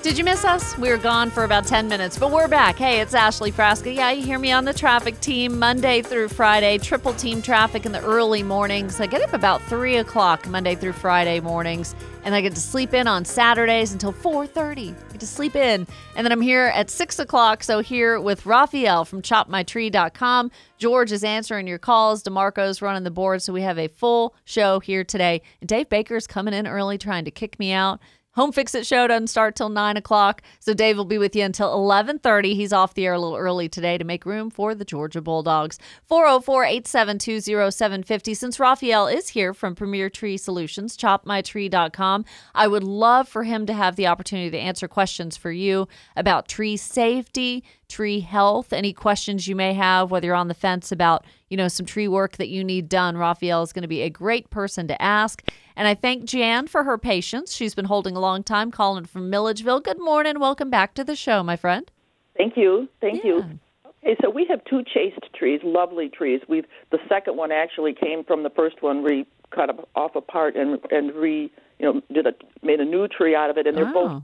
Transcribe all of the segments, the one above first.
Did you miss us? We were gone for about 10 minutes, but we're back. Hey, it's Ashley Frasca. Yeah, you hear me on the traffic team Monday through Friday, triple team traffic in the early mornings. I get up about 3 o'clock Monday through Friday mornings, and I get to sleep in on Saturdays until 4.30. I get to sleep in. And then I'm here at 6 o'clock, so here with Raphael from chopmytree.com. George is answering your calls. DeMarco's running the board, so we have a full show here today. And Dave Baker's coming in early trying to kick me out. Home Fix It show doesn't start till nine o'clock, so Dave will be with you until eleven thirty. He's off the air a little early today to make room for the Georgia Bulldogs. 404-872-0750. Since Raphael is here from Premier Tree Solutions, chopmytree.com, I would love for him to have the opportunity to answer questions for you about tree safety, tree health, any questions you may have, whether you're on the fence about, you know, some tree work that you need done. Raphael is going to be a great person to ask. And I thank Jan for her patience. She's been holding a long time, calling from Milledgeville. Good morning. Welcome back to the show, my friend. Thank you. Thank Yeah. you. Okay, so we have two chaste trees, lovely trees. We've the second one actually came from the first one. We cut off apart and and re you know did a made a new tree out of it, and they're both Oh.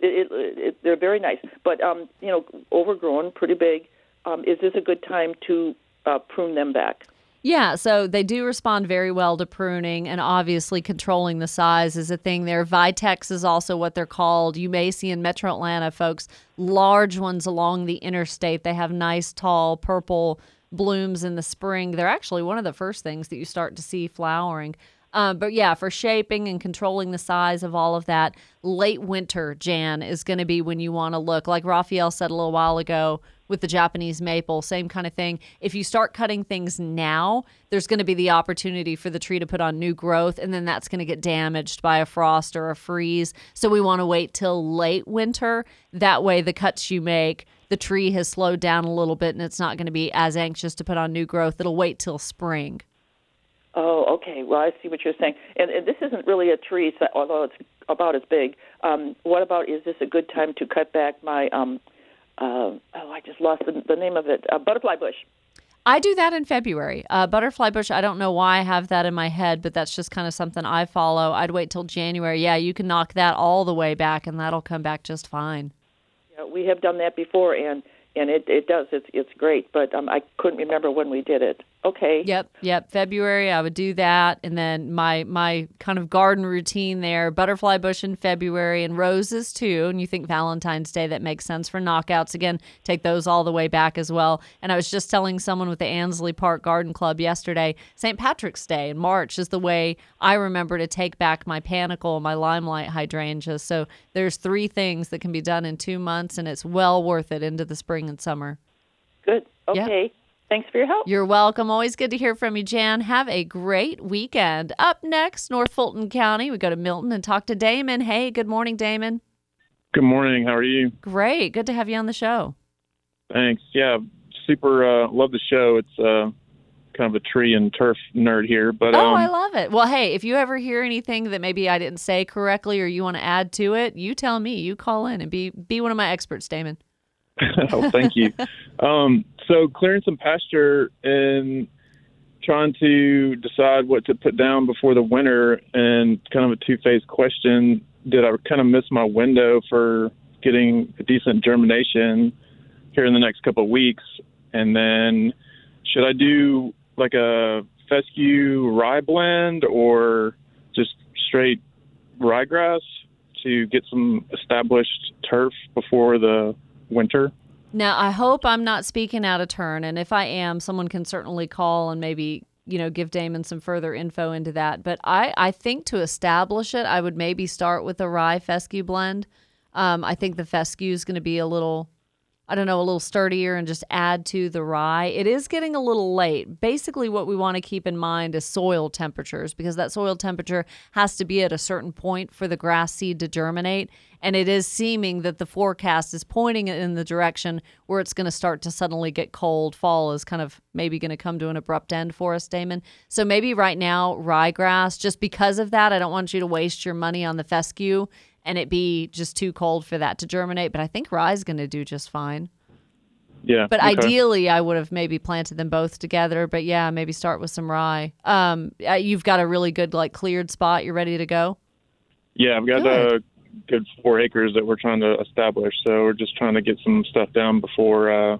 It, it, it, they're very nice, but um you know overgrown, pretty big. Um, is this a good time to uh, prune them back? Yeah, so they do respond very well to pruning, and obviously controlling the size is a thing there. Vitex is also what they're called. You may see in Metro Atlanta, folks, large ones along the interstate. They have nice, tall, purple blooms in the spring. They're actually one of the first things that you start to see flowering. Um, but yeah, for shaping and controlling the size of all of that, late winter, Jan, is going to be when you want to look. Like Raphael said a little while ago with the Japanese maple, same kind of thing. If you start cutting things now, there's going to be the opportunity for the tree to put on new growth, and then that's going to get damaged by a frost or a freeze. So we want to wait till late winter. That way, the cuts you make, the tree has slowed down a little bit and it's not going to be as anxious to put on new growth. It'll wait till spring. Oh, okay. Well, I see what you're saying. And, and this isn't really a tree, so, although it's about as big. Um, what about is this a good time to cut back my? Um, uh, oh, I just lost the, the name of it. Uh, butterfly bush. I do that in February. Uh, butterfly bush, I don't know why I have that in my head, but that's just kind of something I follow. I'd wait till January. Yeah, you can knock that all the way back and that'll come back just fine. Yeah, we have done that before, and and it it does. It's it's great, but um, I couldn't remember when we did it. Okay. Yep, yep. February, I would do that, and then my my kind of garden routine there: butterfly bush in February and roses too. And you think Valentine's Day that makes sense for knockouts again? Take those all the way back as well. And I was just telling someone with the Ansley Park Garden Club yesterday: St. Patrick's Day in March is the way I remember to take back my panicle, my limelight hydrangea. So there's three things that can be done in two months, and it's well worth it into the spring and summer. Good. Okay. Thanks for your help. You're welcome. Always good to hear from you, Jan. Have a great weekend. Up next, North Fulton County, we go to Milton and talk to Damon. Hey, good morning, Damon. Good morning. How are you? Great. Good to have you on the show. Thanks. Yeah, super. Uh, love the show. It's uh, kind of a tree and turf nerd here, but oh, um, I love it. Well, hey, if you ever hear anything that maybe I didn't say correctly or you want to add to it, you tell me. You call in and be be one of my experts, Damon. oh, thank you. um, so clearing some pasture and trying to decide what to put down before the winter, and kind of a two-phase question: Did I kind of miss my window for getting a decent germination here in the next couple of weeks? And then, should I do like a fescue rye blend or just straight ryegrass to get some established turf before the winter? Now, I hope I'm not speaking out of turn, and if I am, someone can certainly call and maybe you know give Damon some further info into that. But I I think to establish it, I would maybe start with a rye fescue blend. Um, I think the fescue is going to be a little. I don't know, a little sturdier and just add to the rye. It is getting a little late. Basically, what we want to keep in mind is soil temperatures because that soil temperature has to be at a certain point for the grass seed to germinate. And it is seeming that the forecast is pointing in the direction where it's going to start to suddenly get cold. Fall is kind of maybe going to come to an abrupt end for us, Damon. So maybe right now, ryegrass, just because of that, I don't want you to waste your money on the fescue and it be just too cold for that to germinate. But I think rye is going to do just fine. Yeah. But okay. ideally, I would have maybe planted them both together. But yeah, maybe start with some rye. Um, uh, you've got a really good like cleared spot. You're ready to go. Yeah, I've got Good. a good four acres that we're trying to establish. So we're just trying to get some stuff down before uh,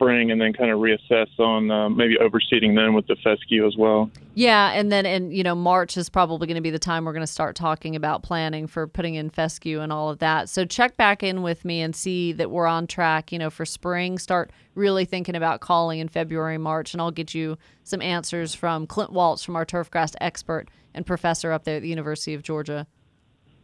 spring, and then kind of reassess on uh, maybe overseeding then with the fescue as well. Yeah, and then and you know March is probably going to be the time we're going to start talking about planning for putting in fescue and all of that. So check back in with me and see that we're on track. You know, for spring, start really thinking about calling in February, March, and I'll get you some answers from Clint Waltz from our turfgrass expert and professor up there at the University of Georgia.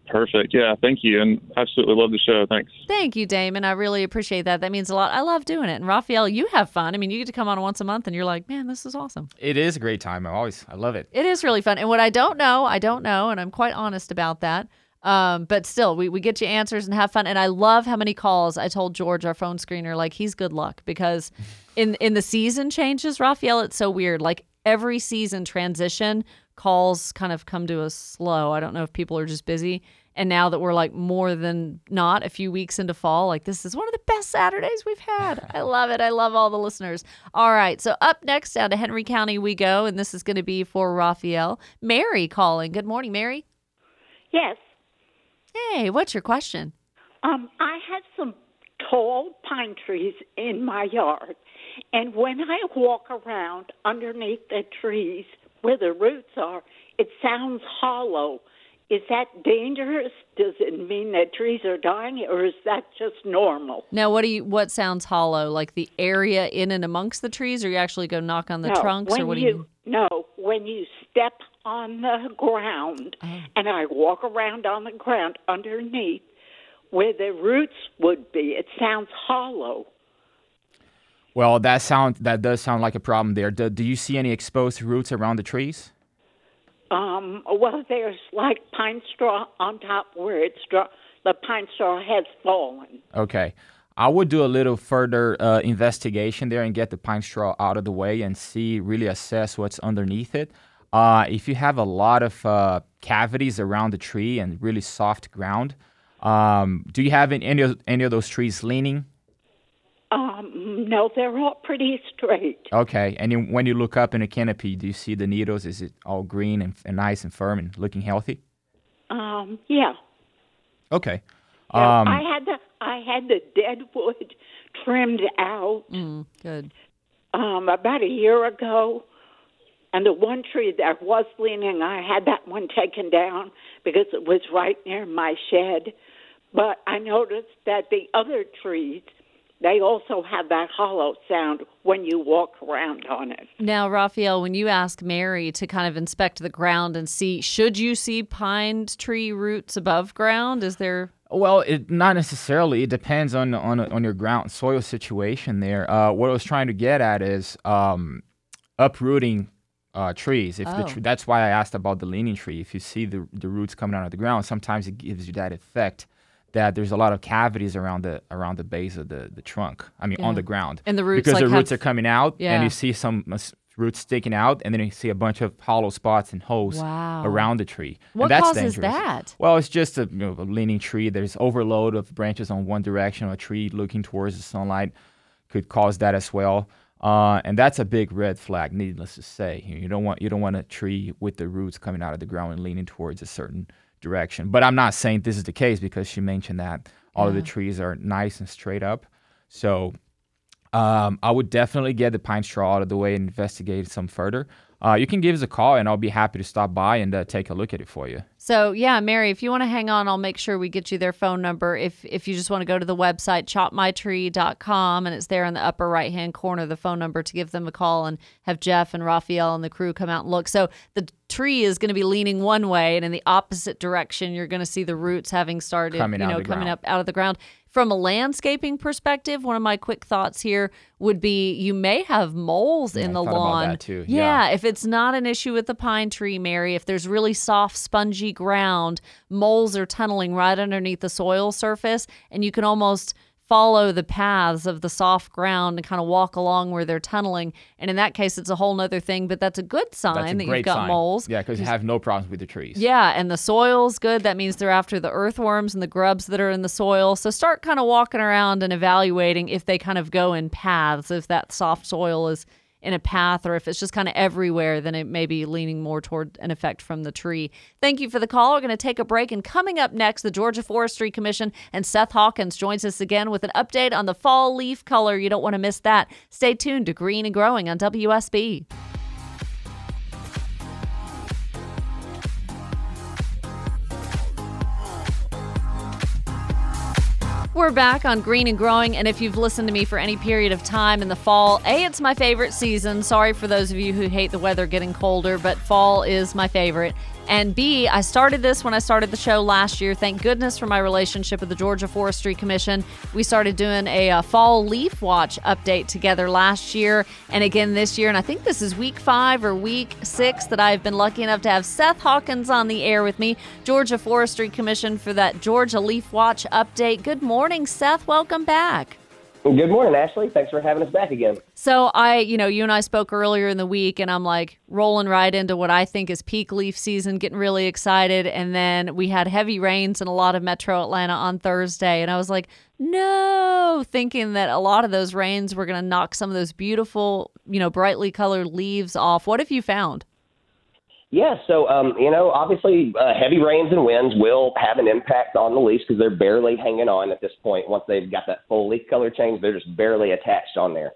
Perfect. Yeah, thank you, and absolutely love the show. Thanks. Thank you, Damon. I really appreciate that. That means a lot. I love doing it. And Raphael, you have fun. I mean, you get to come on once a month, and you're like, man, this is awesome. It is a great time. I always, I love it. It is really fun. And what I don't know, I don't know, and I'm quite honest about that. Um, but still, we, we get you answers and have fun. And I love how many calls I told George, our phone screener, like he's good luck because in in the season changes, Raphael, it's so weird. Like every season transition, calls kind of come to a slow. I don't know if people are just busy. And now that we're like more than not a few weeks into fall, like this is one of the best Saturdays we've had. I love it. I love all the listeners. All right. So up next down to Henry County we go. And this is going to be for Raphael. Mary calling. Good morning, Mary. Yes. Hey, what's your question? Um, I had some tall pine trees in my yard, and when I walk around underneath the trees where the roots are, it sounds hollow. Is that dangerous? Does it mean that trees are dying, or is that just normal? Now, what do you? What sounds hollow? Like the area in and amongst the trees, or you actually go knock on the no, trunks, or what you, do you? No, when you step on the ground, Oh. and I walk around on the ground underneath where the roots would be, it sounds hollow. Well, that sound that does sound like a problem there. Do, do you see any exposed roots around the trees? Um, well, there's like pine straw on top where it's. The pine straw has fallen. Okay. I would do a little further uh, investigation there and get the pine straw out of the way and see, really assess what's underneath it. Uh, if you have a lot of uh, cavities around the tree and really soft ground, um, do you have any of, any of those trees leaning? No, they're all pretty straight. Okay. And you, when you look up in a canopy, do you see the needles? Is it all green and, and nice and firm and looking healthy? Um, yeah. Okay. Yeah, Um, I had the I had the dead wood trimmed out Mm, good. um, about a year ago, and the one tree that was leaning, I had that one taken down because it was right near my shed. But I noticed that the other trees, they also have that hollow sound when you walk around on it. Now, Raphael, when you ask Mary to kind of inspect the ground and see, should you see pine tree roots above ground? Is there? Well, it not necessarily. It depends on on on your ground soil situation there. Uh, what I was trying to get at is um, uprooting uh, trees. If the Oh. tr- that's why I asked about the leaning tree. If you see the the roots coming out of the ground, sometimes it gives you that effect that there's a lot of cavities around the around the base of the the trunk. I mean, on the ground. And the roots, because like, the roots have- are coming out, Yeah. and you see some uh, roots sticking out, and then you see a bunch of hollow spots and holes Wow. around the tree. What and that's causes dangerous. that? Well, it's just a, you know, a leaning tree. There's overload of branches on one direction. A tree looking towards the sunlight could cause that as well. Uh, and that's a big red flag. Needless to say, you don't want you don't want a tree with the roots coming out of the ground and leaning towards a certain direction. But I'm not saying this is the case because she mentioned that all of the trees are nice and straight up. So um, I would definitely get the pine straw out of the way and investigate some further. Uh, you can give us a call, and I'll be happy to stop by and uh, take a look at it for you. So yeah, Mary, if you want to hang on, I'll make sure we get you their phone number. If if you just want to go to the website chopmytree.com and it's there in the upper right hand corner, the phone number to give them a call and have Jeff and Raphael and the crew come out and look. So the tree is going to be leaning one way, and in the opposite direction, you're going to see the roots having started, Coming you know, coming ground. up out of the ground. From a landscaping perspective, one of my quick thoughts here would be you may have moles in I the lawn. yeah, yeah. if it's not an issue with the pine tree, Mary, if there's really soft, spongy ground, moles are tunneling right underneath the soil surface, and you can almost follow the paths of the soft ground and kind of walk along where they're tunneling. And in that case, it's a whole nother thing, but that's a good sign a that you've got sign. moles. Yeah, because you have no problems with the trees. Yeah, and the soil's good. That means they're after the earthworms and the grubs that are in the soil. So start kind of walking around and evaluating if they kind of go in paths, if that soft soil is in a path or if it's just kind of everywhere, then it may be leaning more toward an effect from the tree. Thank you for the call. We're going to take a break. And coming up next, the Georgia Forestry Commission and Seth Hawkins joins us again with an update on the fall leaf color. You don't want to miss that. Stay tuned to Green and Growing on WSB. We're back on Green and Growing, and if you've listened to me for any period of time in the fall, A, it's my favorite season. Sorry for those of you who hate the weather getting colder, but fall is my favorite. And B, I started this when I started the show last year. Thank goodness for my relationship with the Georgia Forestry Commission. We started doing a, uh fall leaf watch update together last year and again this year. And I think this is week five or week six that I've been lucky enough to have Seth Hawkins on the air with me, Georgia Forestry Commission, for that Georgia Leaf Watch update. Good morning, Seth. Welcome back. Good morning, Ashley. Thanks for having us back again. So I, you know, you and I spoke earlier in the week, and I'm like rolling right into what I think is peak leaf season, getting really excited. And then we had heavy rains in a lot of Metro Atlanta on Thursday, and I was like, no, thinking that a lot of those rains were going to knock some of those beautiful, you know, brightly colored leaves off. What have you found? Yeah, so um, you know, obviously, uh, heavy rains and winds will have an impact on the leaves because they're barely hanging on at this point. Once they've got that full leaf color change, they're just barely attached on there.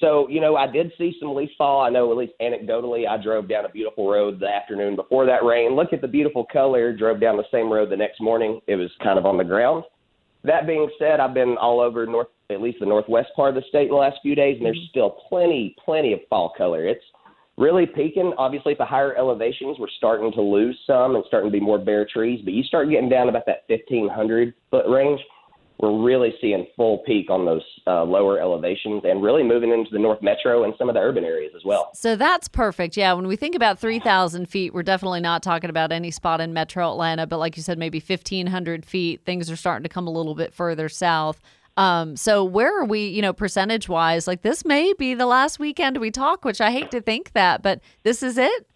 So, you know, I did see some leaf fall. I know, at least anecdotally, I drove down a beautiful road the afternoon before that rain. Look at the beautiful color. Drove down the same road the next morning. It was kind of on the ground. That being said, I've been all over north, at least the northwest part of the state in the last few days, and there's still plenty, plenty of fall color. It's really peaking. Obviously, at the higher elevations, we're starting to lose some and starting to be more bare trees. But you start getting down about that 1,500 foot range, we're really seeing full peak on those uh, lower elevations and really moving into the North Metro and some of the urban areas as well. So that's perfect. Yeah, when we think about 3,000 feet, we're definitely not talking about any spot in metro Atlanta, but like you said, maybe 1,500 feet. Things are starting to come a little bit further south. Um, so where are we, you know, percentage wise? Like this may be the last weekend we talk, which I hate to think that, but this is it.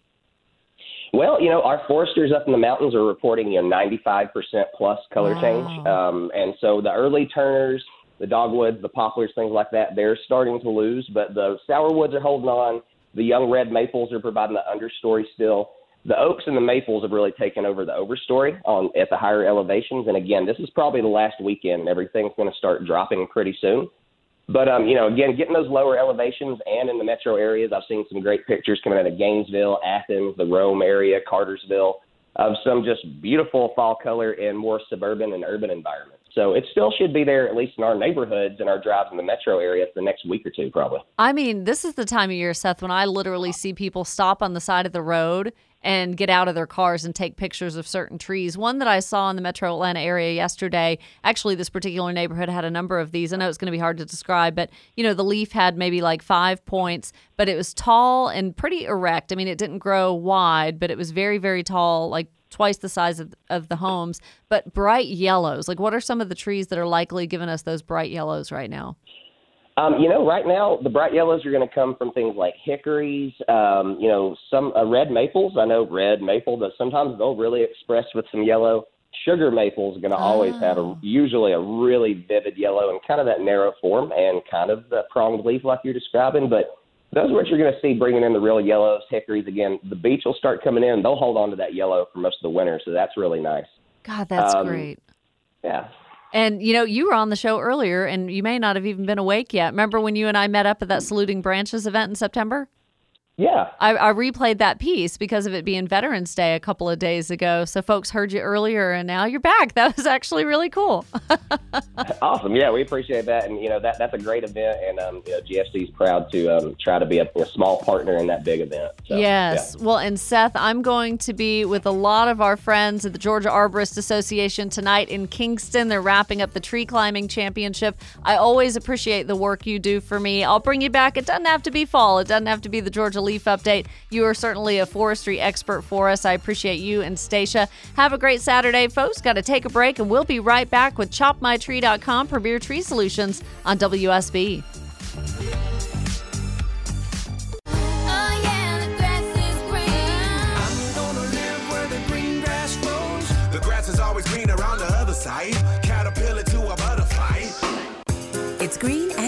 Well, you know, our foresters up in the mountains are reporting you know 95% plus color change, um, and so the early turners, the dogwoods, the poplars, things like that, they're starting to lose, but the sourwoods are holding on. The young red maples are providing the understory still. The oaks and the maples have really taken over the overstory on at the higher elevations, and again, this is probably the last weekend, and everything's going to start dropping pretty soon. But um, you know, again, getting those lower elevations and in the metro areas, I've seen some great pictures coming out of Gainesville, Athens, the Rome area, Cartersville, of some just beautiful fall color in more suburban and urban environments. So it still should be there, at least in our neighborhoods and our drives in the metro area, for the next week or two, probably. I mean, this is the time of year, Seth, when I literally see people stop on the side of the road and get out of their cars and take pictures of certain trees. One that I saw in the metro Atlanta area yesterday, actually, this particular neighborhood had a number of these. I know it's going to be hard to describe, but you know, the leaf had maybe like five points, but it was tall and pretty erect. I mean, it didn't grow wide, but it was very, very tall, like twice the size of, of the homes, but bright yellows. Like, what are some of the trees that are likely giving us those bright yellows right now? Um, you know, right now the bright yellows are going to come from things like hickories, um, you know, some uh, red maples. I know red maple, but sometimes they'll really express with some yellow. Sugar maple is going to always have a usually a really vivid yellow and kind of that narrow form and kind of the pronged leaf like you're describing. But those are what you're going to see bringing in the real yellows, hickories again. The beech will start coming in; they'll hold on to that yellow for most of the winter, so that's really nice. God, that's Um, great. Yeah. And you know, you were on the show earlier and you may not have even been awake yet. Remember when you and I met up at that Saluting Branches event in September? Yeah. I, I replayed that piece because of it being Veterans Day a couple of days ago. So folks heard you earlier and now you're back. That was actually really cool. Awesome. Yeah, we appreciate that, and you know that that's a great event, and um, you know GFC is proud to um, try to be a, a small partner in that big event. So, yes. Well, and Seth, I'm going to be with a lot of our friends at the Georgia Arborist Association tonight in Kingston. They're wrapping up the tree climbing championship. I always appreciate the work you do for me. I'll bring you back. It doesn't have to be fall. It doesn't have to be the Georgia leaf update. You are certainly a forestry expert for us. I appreciate you and Stacia. Have a great Saturday, folks. Got to take a break, and we'll be right back with ChopMyTree.com Premier Tree Solutions on WSB. I'm gonna live where the grass grows. The always greener on the other side.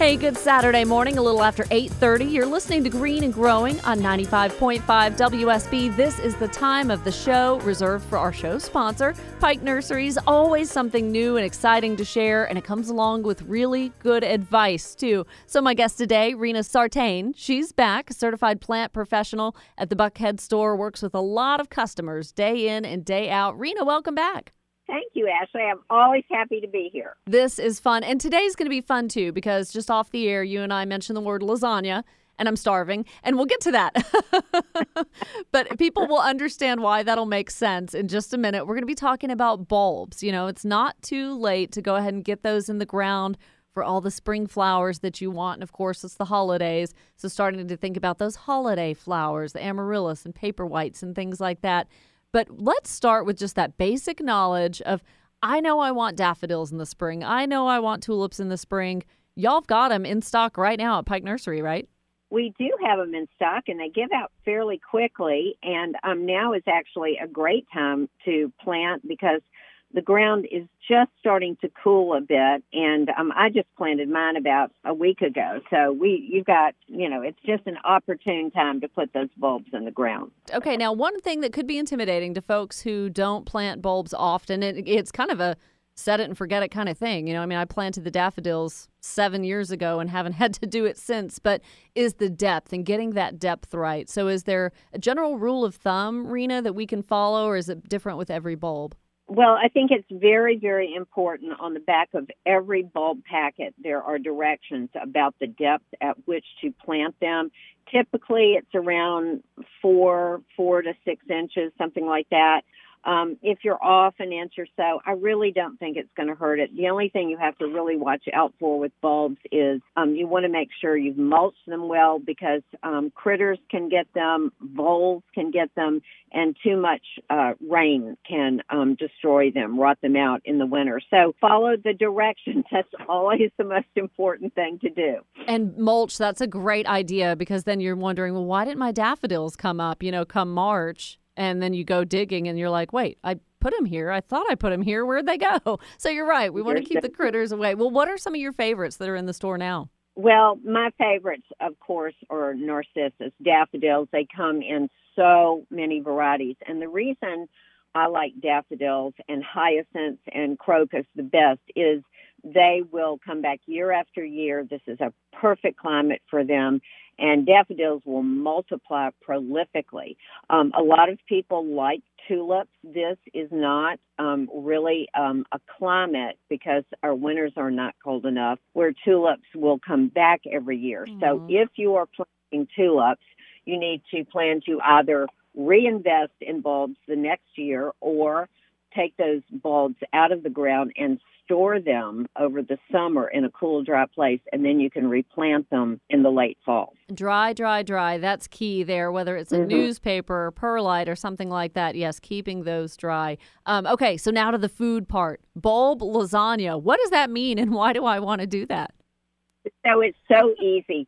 Hey, good Saturday morning, a little after 8:30. You're listening to Green and Growing on 95.5 WSB. This is the time of the show reserved for our show sponsor, Pike Nurseries. Always something new and exciting to share, and it comes along with really good advice too. So my guest today, Rena Sartain, she's back, a certified plant professional at the Buckhead store, works with a lot of customers day in and day out. Rena, welcome back. Thank you, Ashley. I'm always happy to be here. This is fun. And today's going to be fun too because just off the air, you and I mentioned the word lasagna, and I'm starving, and we'll get to that. but people will understand why that'll make sense in just a minute. We're going to be talking about bulbs. You know, it's not too late to go ahead and get those in the ground for all the spring flowers that you want. And of course, it's the holidays. So starting to think about those holiday flowers, the amaryllis and paper whites and things like that. But let's start with just that basic knowledge of I know I want daffodils in the spring. I know I want tulips in the spring. Y'all have got them in stock right now at Pike Nursery, right? We do have them in stock, and they give out fairly quickly. And um, now is actually a great time to plant because the ground is just starting to cool a bit. And um, I just planted mine about a week ago, so we you've got you know it's just an opportune time to put those bulbs in the ground. Okay, now one thing that could be intimidating to folks who don't plant bulbs often, it, it's kind of a set it and forget it kind of thing. You know, I mean, I planted the daffodils seven years ago and haven't had to do it since, but is the depth and getting that depth right. So, is there a general rule of thumb, Rena, that we can follow, or is it different with every bulb? Well, I think it's very, very important on the back of every bulb packet. There are directions about the depth at which to plant them. Typically, it's around four, four to six inches, something like that. Um, if you're off an inch or so, I really don't think it's going to hurt it. The only thing you have to really watch out for with bulbs is um, you want to make sure you've mulched them well because um, critters can get them, voles can get them, and too much uh, rain can um, destroy them, rot them out in the winter. So follow the directions. That's always the most important thing to do. And mulch, that's a great idea because then you're wondering, well, why didn't my daffodils come up, you know, come March? And then you go digging and you're like, wait, I put them here. I thought I put them here. Where'd they go? So you're right. We want to keep the critters away. Well, what are some of your favorites that are in the store now? Well, my favorites, of course, are narcissus, daffodils. They come in so many varieties. And the reason I like daffodils and hyacinths and crocus the best is they will come back year after year. This is a perfect climate for them. And daffodils will multiply prolifically. Um, a lot of people like tulips. This is not um, really um, a climate because our winters are not cold enough where tulips will come back every year. So if you are planting tulips, you need to plan to either reinvest in bulbs the next year or take those bulbs out of the ground and store them over the summer in a cool, dry place, and then you can replant them in the late fall. Dry, dry, dry. That's key there, whether it's a Mhm. newspaper or perlite or something like that. Yes, keeping those dry. Um, okay, so now to the food part. Bulb lasagna. What does that mean and why do I want to do that? So it's so easy.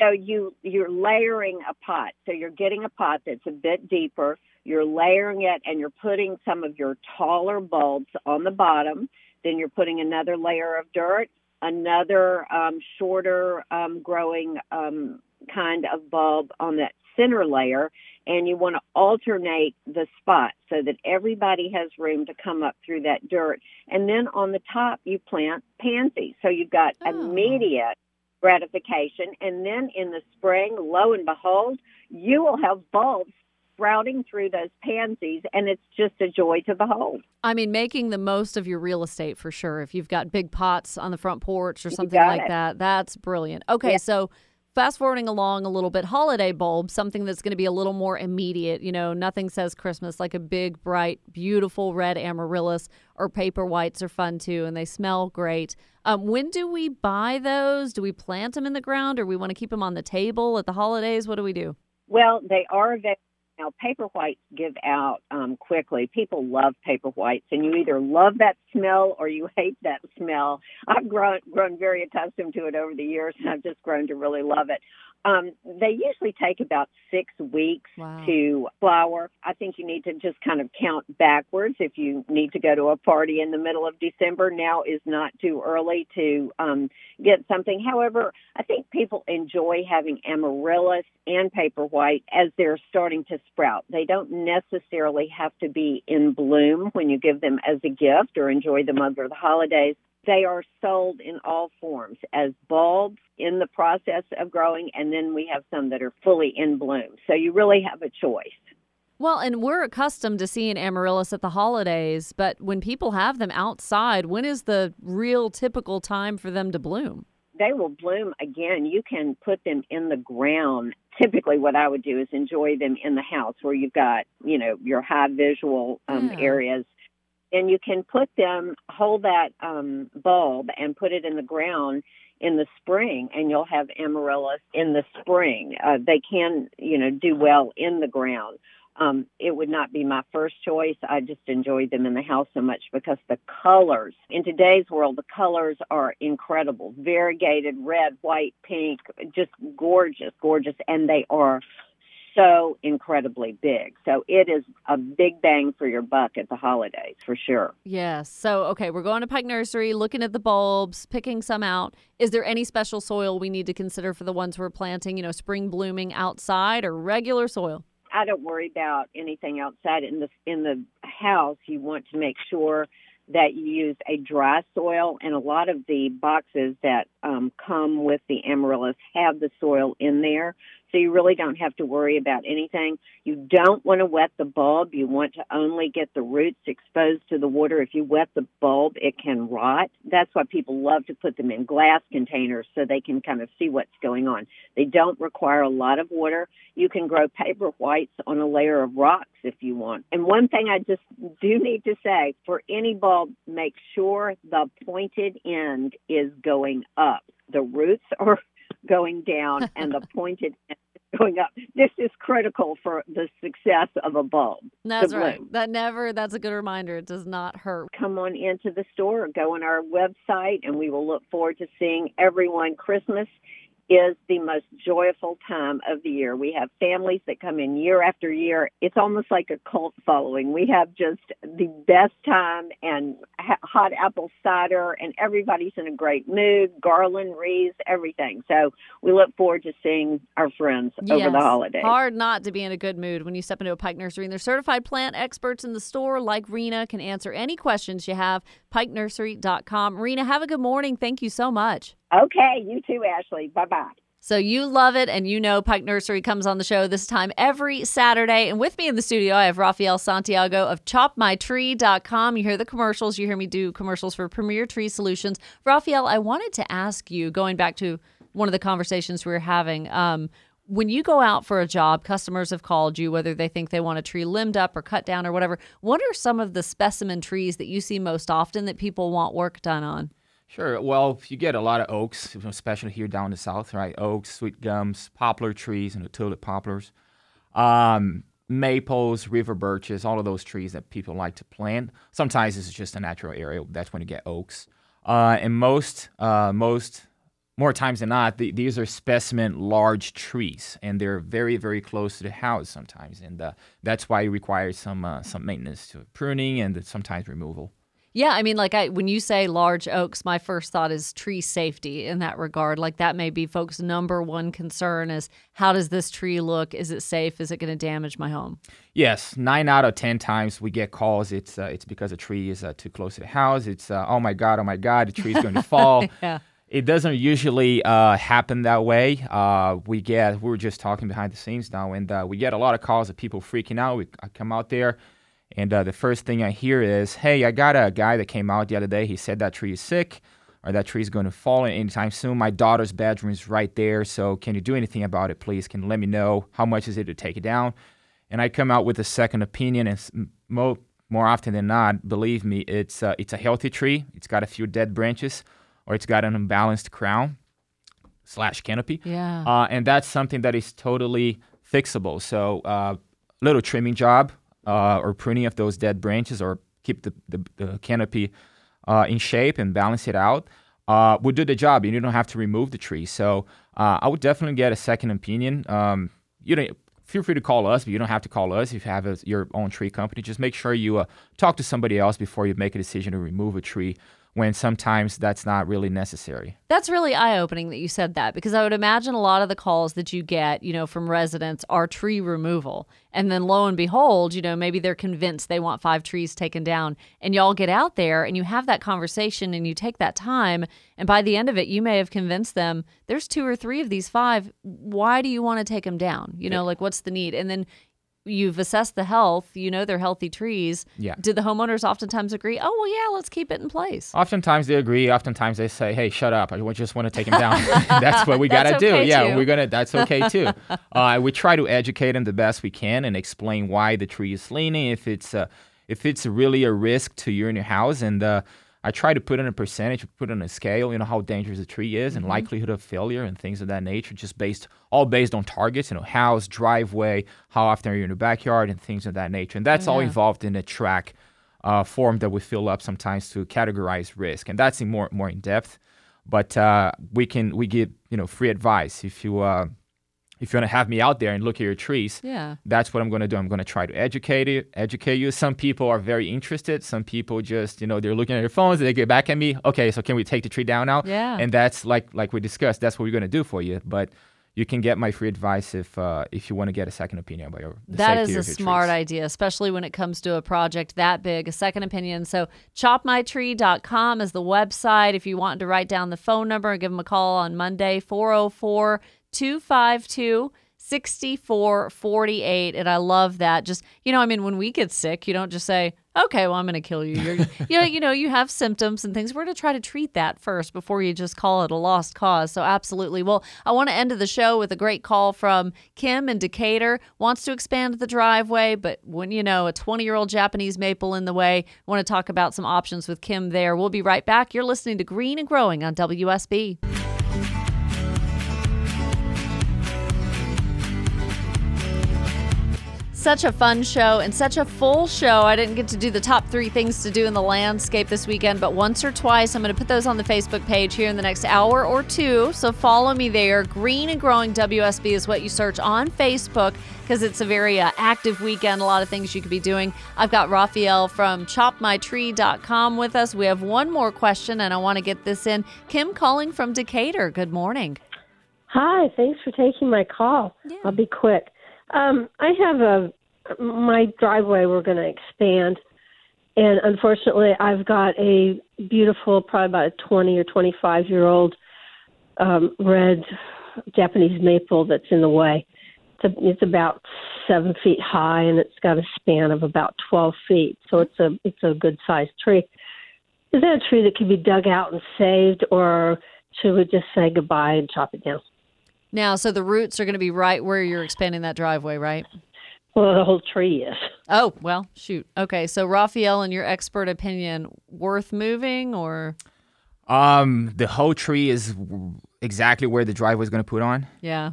So you you're layering a pot. So you're getting a pot that's a bit deeper. You're layering it and you're putting some of your taller bulbs on the bottom. Then you're putting another layer of dirt, another um, shorter um, growing um, kind of bulb on that center layer, and you want to alternate the spots so that everybody has room to come up through that dirt. And then on the top, you plant pansies. So you've got immediate gratification. And then in the spring, lo and behold, you will have bulbs sprouting through those pansies, and it's just a joy to behold. I mean, making the most of your real estate for sure. If you've got big pots on the front porch or something like it. that, that's brilliant. Okay, Yeah. so fast forwarding along a little bit, holiday bulbs, something that's going to be a little more immediate. You know, nothing says Christmas like a big, bright, beautiful red amaryllis or paper whites are fun too, and they smell great. Um, when do we buy those? Do we plant them in the ground, or we want to keep them on the table at the holidays? What do we do? Well, they are available now, paper whites give out um, quickly. People love paper whites, and you either love that smell or you hate that smell. I've grown grown very accustomed to it over the years, and I've just grown to really love it. Um, they usually take about six weeks Wow. to flower. I think you need to just kind of count backwards. If you need to go to a party in the middle of December, now is not too early to um, get something. However, I think people enjoy having amaryllis and paper white as they're starting to sprout. They don't necessarily have to be in bloom when you give them as a gift or enjoy them over the holidays. They are sold in all forms as bulbs in the process of growing, and then we have some that are fully in bloom. So you really have a choice. Well, and we're accustomed to seeing amaryllis at the holidays, but when people have them outside, when is the real typical time for them to bloom? they will bloom again. You can put them in the ground. Typically, what I would do is enjoy them in the house where you've got, you know, your high visual um, Yeah. areas. And you can put them, hold that um, bulb and put it in the ground in the spring, and you'll have amaryllis in the spring. Uh, they can, you know, do well in the ground. Um, it would not be my first choice. I just enjoyed them in the house so much because the colors in today's world, the colors are incredible. Variegated red, white, pink, just gorgeous, gorgeous, and they are so incredibly big. So it is a big bang for your buck at the holidays for sure. Yes. So, okay, we're going to Pike Nursery, looking at the bulbs, picking some out. Is there any special soil we need to consider for the ones we're planting, you know, spring blooming outside or regular soil? I don't worry about anything outside in the in the house. You want to make sure that you use a dry soil, and a lot of the boxes that um, come with the amaryllis have the soil in there, so you really don't have to worry about anything. You don't want to wet the bulb. You want to only get the roots exposed to the water. If you wet the bulb, it can rot. That's why people love to put them in glass containers so they can kind of see what's going on. They don't require a lot of water. You can grow paper whites on a layer of rocks if you want. And one thing I just do need to say for any bulb, make sure the pointed end is going up. The roots are going down and the pointed end is going up. This is critical for the success of a bulb. That's right. That never, that's a good reminder. It does not hurt. Come on into the store, go on our website, and we will look forward to seeing everyone. Christmas is the most joyful time of the year. We have families that come in year after year. It's almost like a cult following. We have just the best time and hot apple cider, and everybody's in a great mood, garland, wreaths, everything. So we look forward to seeing our friends over the holidays. Hard not to be in a good mood when you step into a Pike Nursery. And their certified plant experts in the store, like Rena, can answer any questions you have. PikeNursery.com. Rena, have a good morning. Thank you so much. Okay, you too, Ashley. Bye bye. So you love it, and you know Pike Nursery comes on the show this time every Saturday. And with me in the studio, I have Rafael Santiago of ChopMyTree.com. You hear the commercials. You hear me do commercials for Premier Tree Solutions. Rafael, I wanted to ask you, going back to one of the conversations we were having, um, when you go out for a job, customers have called you, whether they think they want a tree limbed up or cut down or whatever. What are some of the specimen trees that you see most often that people want work done on? Sure. Well, you get a lot of oaks, especially here down the south, right? Oaks, sweet gums, poplar trees, and the tulip poplars, um, maples, river birches, all of those trees that people like to plant. Sometimes it's just a natural area. That's when you get oaks. Uh, and most, uh, most, more times than not, th- these are specimen large trees, and they're very, very close to the house sometimes, and uh, that's why it requires some uh, some maintenance to pruning and sometimes removal. Yeah, I mean, like I when you say large oaks, my first thought is tree safety in that regard. Like that may be folks' number one concern is how does this tree look? Is it safe? Is it going to damage my home? Yes, nine out of ten times we get calls. It's uh, it's because a tree is uh, too close to the house. It's uh, oh my god, oh my god, the tree's going to fall. Yeah. It doesn't usually uh, happen that way. Uh, we get we were just talking behind the scenes now, and uh, we get a lot of calls of people freaking out. We I come out there, and uh, the first thing I hear is, "Hey, I got a guy that came out the other day. He said that tree is sick. or that tree is going to fall anytime soon. My daughter's bedroom is right there, so can you do anything about it, please? Can you let me know how much is it to take it down? And I come out with a second opinion, and mo- more often than not, believe me, it's uh, it's a healthy tree. It's got a few dead branches, or it's got an unbalanced crown slash canopy. Yeah. Uh, and that's something that is totally fixable. So, uh, little trimming job uh, or pruning of those dead branches, or keep the the, the canopy uh, in shape and balance it out. Uh, would do the job, and you don't have to remove the tree. So, uh, I would definitely get a second opinion. Um, you know, feel free to call us, but you don't have to call us if you have a, your own tree company. Just make sure you uh, talk to somebody else before you make a decision to remove a tree when sometimes that's not really necessary. That's really eye opening that you said that because I would imagine a lot of the calls that you get, you know, from residents are tree removal. And then lo and behold, you know, maybe they're convinced they want five trees taken down. And y'all get out there and you have that conversation and you take that time. And by the end of it, you may have convinced them there's two or three of these five. Why do you want to take them down? You know, like what's the need? And then you've assessed the health, you know they're healthy trees. Yeah. Did the homeowners oftentimes agree, oh, well, yeah, let's keep it in place? Oftentimes they agree. Oftentimes they say, "Hey, shut up! I just want to take him down." that's what we gotta That's do. okay, yeah, too. we're gonna. That's okay too. uh, we try to educate them the best we can and explain why the tree is leaning. If it's uh, if it's really a risk to you and your house, and uh, I try to put in a percentage, put in a scale. You know how dangerous a tree is, and Mhm. likelihood of failure, and things of that nature. Just based all based on targets. You know, house, driveway, how often are you in the backyard, and things of that nature. And that's all involved in a TRAQ uh, form that we fill up sometimes to categorize risk, and that's in more more in depth. But uh, we can we give you know free advice if you uh, if you want to have me out there and look at your trees. Yeah. That's what I'm going to do. I'm going to try to educate you. Educate you. Some people are very interested. Some people just you know they're looking at their phones. They get back at me. Okay, so can we take the tree down now? Yeah. And that's like like we discussed. That's what we're going to do for you. But you can get my free advice if uh, if you want to get a second opinion about your the That a smart trees. idea, especially when it comes to a project that big, a second opinion. So, chopmytree.com is the website. If you want to write down the phone number, and give them a call on Monday, 404 252 6448. And I love that. Just, you know, I mean, when we get sick, you don't just say, okay, well, I'm going to kill you. You're, you, know, you know, you have symptoms and things. We're going to try to treat that first before you just call it a lost cause. So, absolutely. Well, I want to end the show with a great call from Kim in Decatur. Wants to expand the driveway, but when you know a 20 year old Japanese maple in the way, want to talk about some options with Kim there. We'll be right back. You're listening to Green and Growing on WSB. Such a fun show and such a full show. I didn't get to do the top three things to do in the landscape this weekend, but once or twice, I'm going to put those on the Facebook page here in the next hour or two. So follow me there. Green and Growing WSB is what you search on Facebook because it's a very uh, active weekend. A lot of things you could be doing. I've got Raphael from chopmytree.com with us. We have one more question, and I want to get this in. Kim calling from Decatur. Good morning. Hi, thanks for taking my call. I'll be quick. Um, I have a my driveway we're going to expand, and unfortunately, I've got a beautiful, probably about a twenty or twenty five year old um, red Japanese maple that's in the way. It's, a, it's about seven feet high, and it's got a span of about twelve feet, so it's a it's a good sized tree. Is that a tree that can be dug out and saved, or should we just say goodbye and chop it down? Now, so the roots are going to be right where you're expanding that driveway, right? Well, the whole tree is. Oh, well, shoot. Okay, so Raphael, in your expert opinion, worth moving or Um, the whole tree is exactly where the driveway is going to put on. yeah.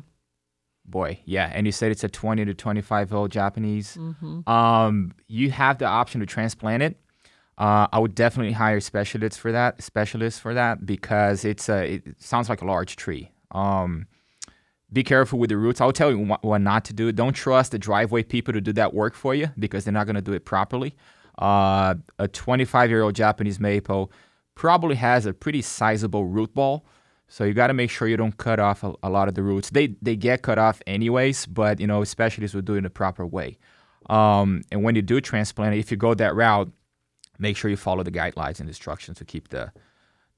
Boy, yeah, and you said it's a 20 to 25 old Japanese. Mhm. Um, you have the option to transplant it. Uh, I would definitely hire specialists for that. Specialists for that because it's a. It sounds like a large tree. Um, be careful with the roots. I'll tell you what, not to do. Don't trust the driveway people to do that work for you because they're not going to do it properly. Uh, a 25 year old Japanese maple probably has a pretty sizable root ball. So you got to make sure you don't cut off a, a lot of the roots. They they get cut off anyways, but you know specialists will do it in the proper way. Um, and when you do transplant if you go that route, make sure you follow the guidelines and instructions to keep the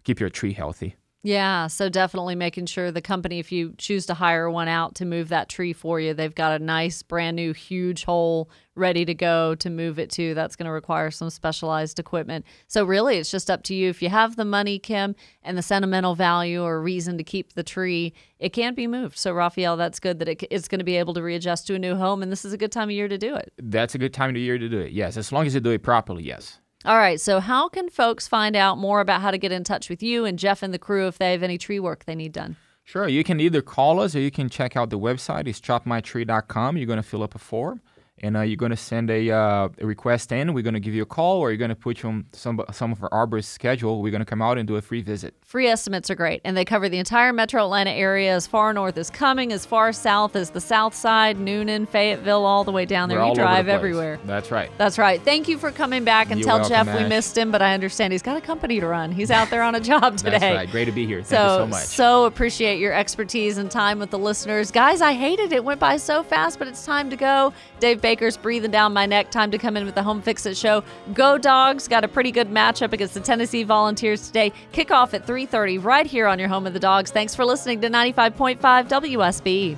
keep your tree healthy. Yeah, so definitely making sure the company, if you choose to hire one out to move that tree for you, they've got a nice, brand new, huge hole ready to go to move it to. That's going to require some specialized equipment. So, really, it's just up to you. If you have the money, Kim, and the sentimental value or reason to keep the tree, it can be moved. So, Raphael, that's good that it, it's going to be able to readjust to a new home. And this is a good time of year to do it. That's a good time of year to do it. Yes, as long as you do it properly. Yes. All right. So, how can folks find out more about how to get in touch with you and Jeff and the crew if they have any tree work they need done? Sure. You can either call us or you can check out the website. It's chopmytree.com. You're going to fill up a form and uh, you're going to send a, uh, a, request in. We're going to give you a call, or you're going to put you on some some of our arborist schedule. We're going to come out and do a free visit. Free estimates are great, and they cover the entire Metro Atlanta area, as far north as Cumming, as far south as the South Side, Newnan, Fayetteville, all the way down there. We're you drive the everywhere. That's right. That's right. Thank you for coming back and You're tell welcome, Jeff Ash. we missed him, but I understand he's got a company to run. He's out there on a job today. That's right. Great to be here. Thank so, you so much. So appreciate your expertise and time with the listeners. Guys, I hated it. It went by so fast, but it's time to go. Dave Breathing down my neck. Time to come in with the Home Fix It show. Go Dogs got a pretty good matchup against the Tennessee Volunteers today. Kickoff at 3:30 right here on your home of the Dogs. Thanks for listening to 95.5 WSB.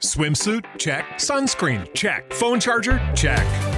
Swimsuit? Check. Sunscreen? Check. Phone charger? Check.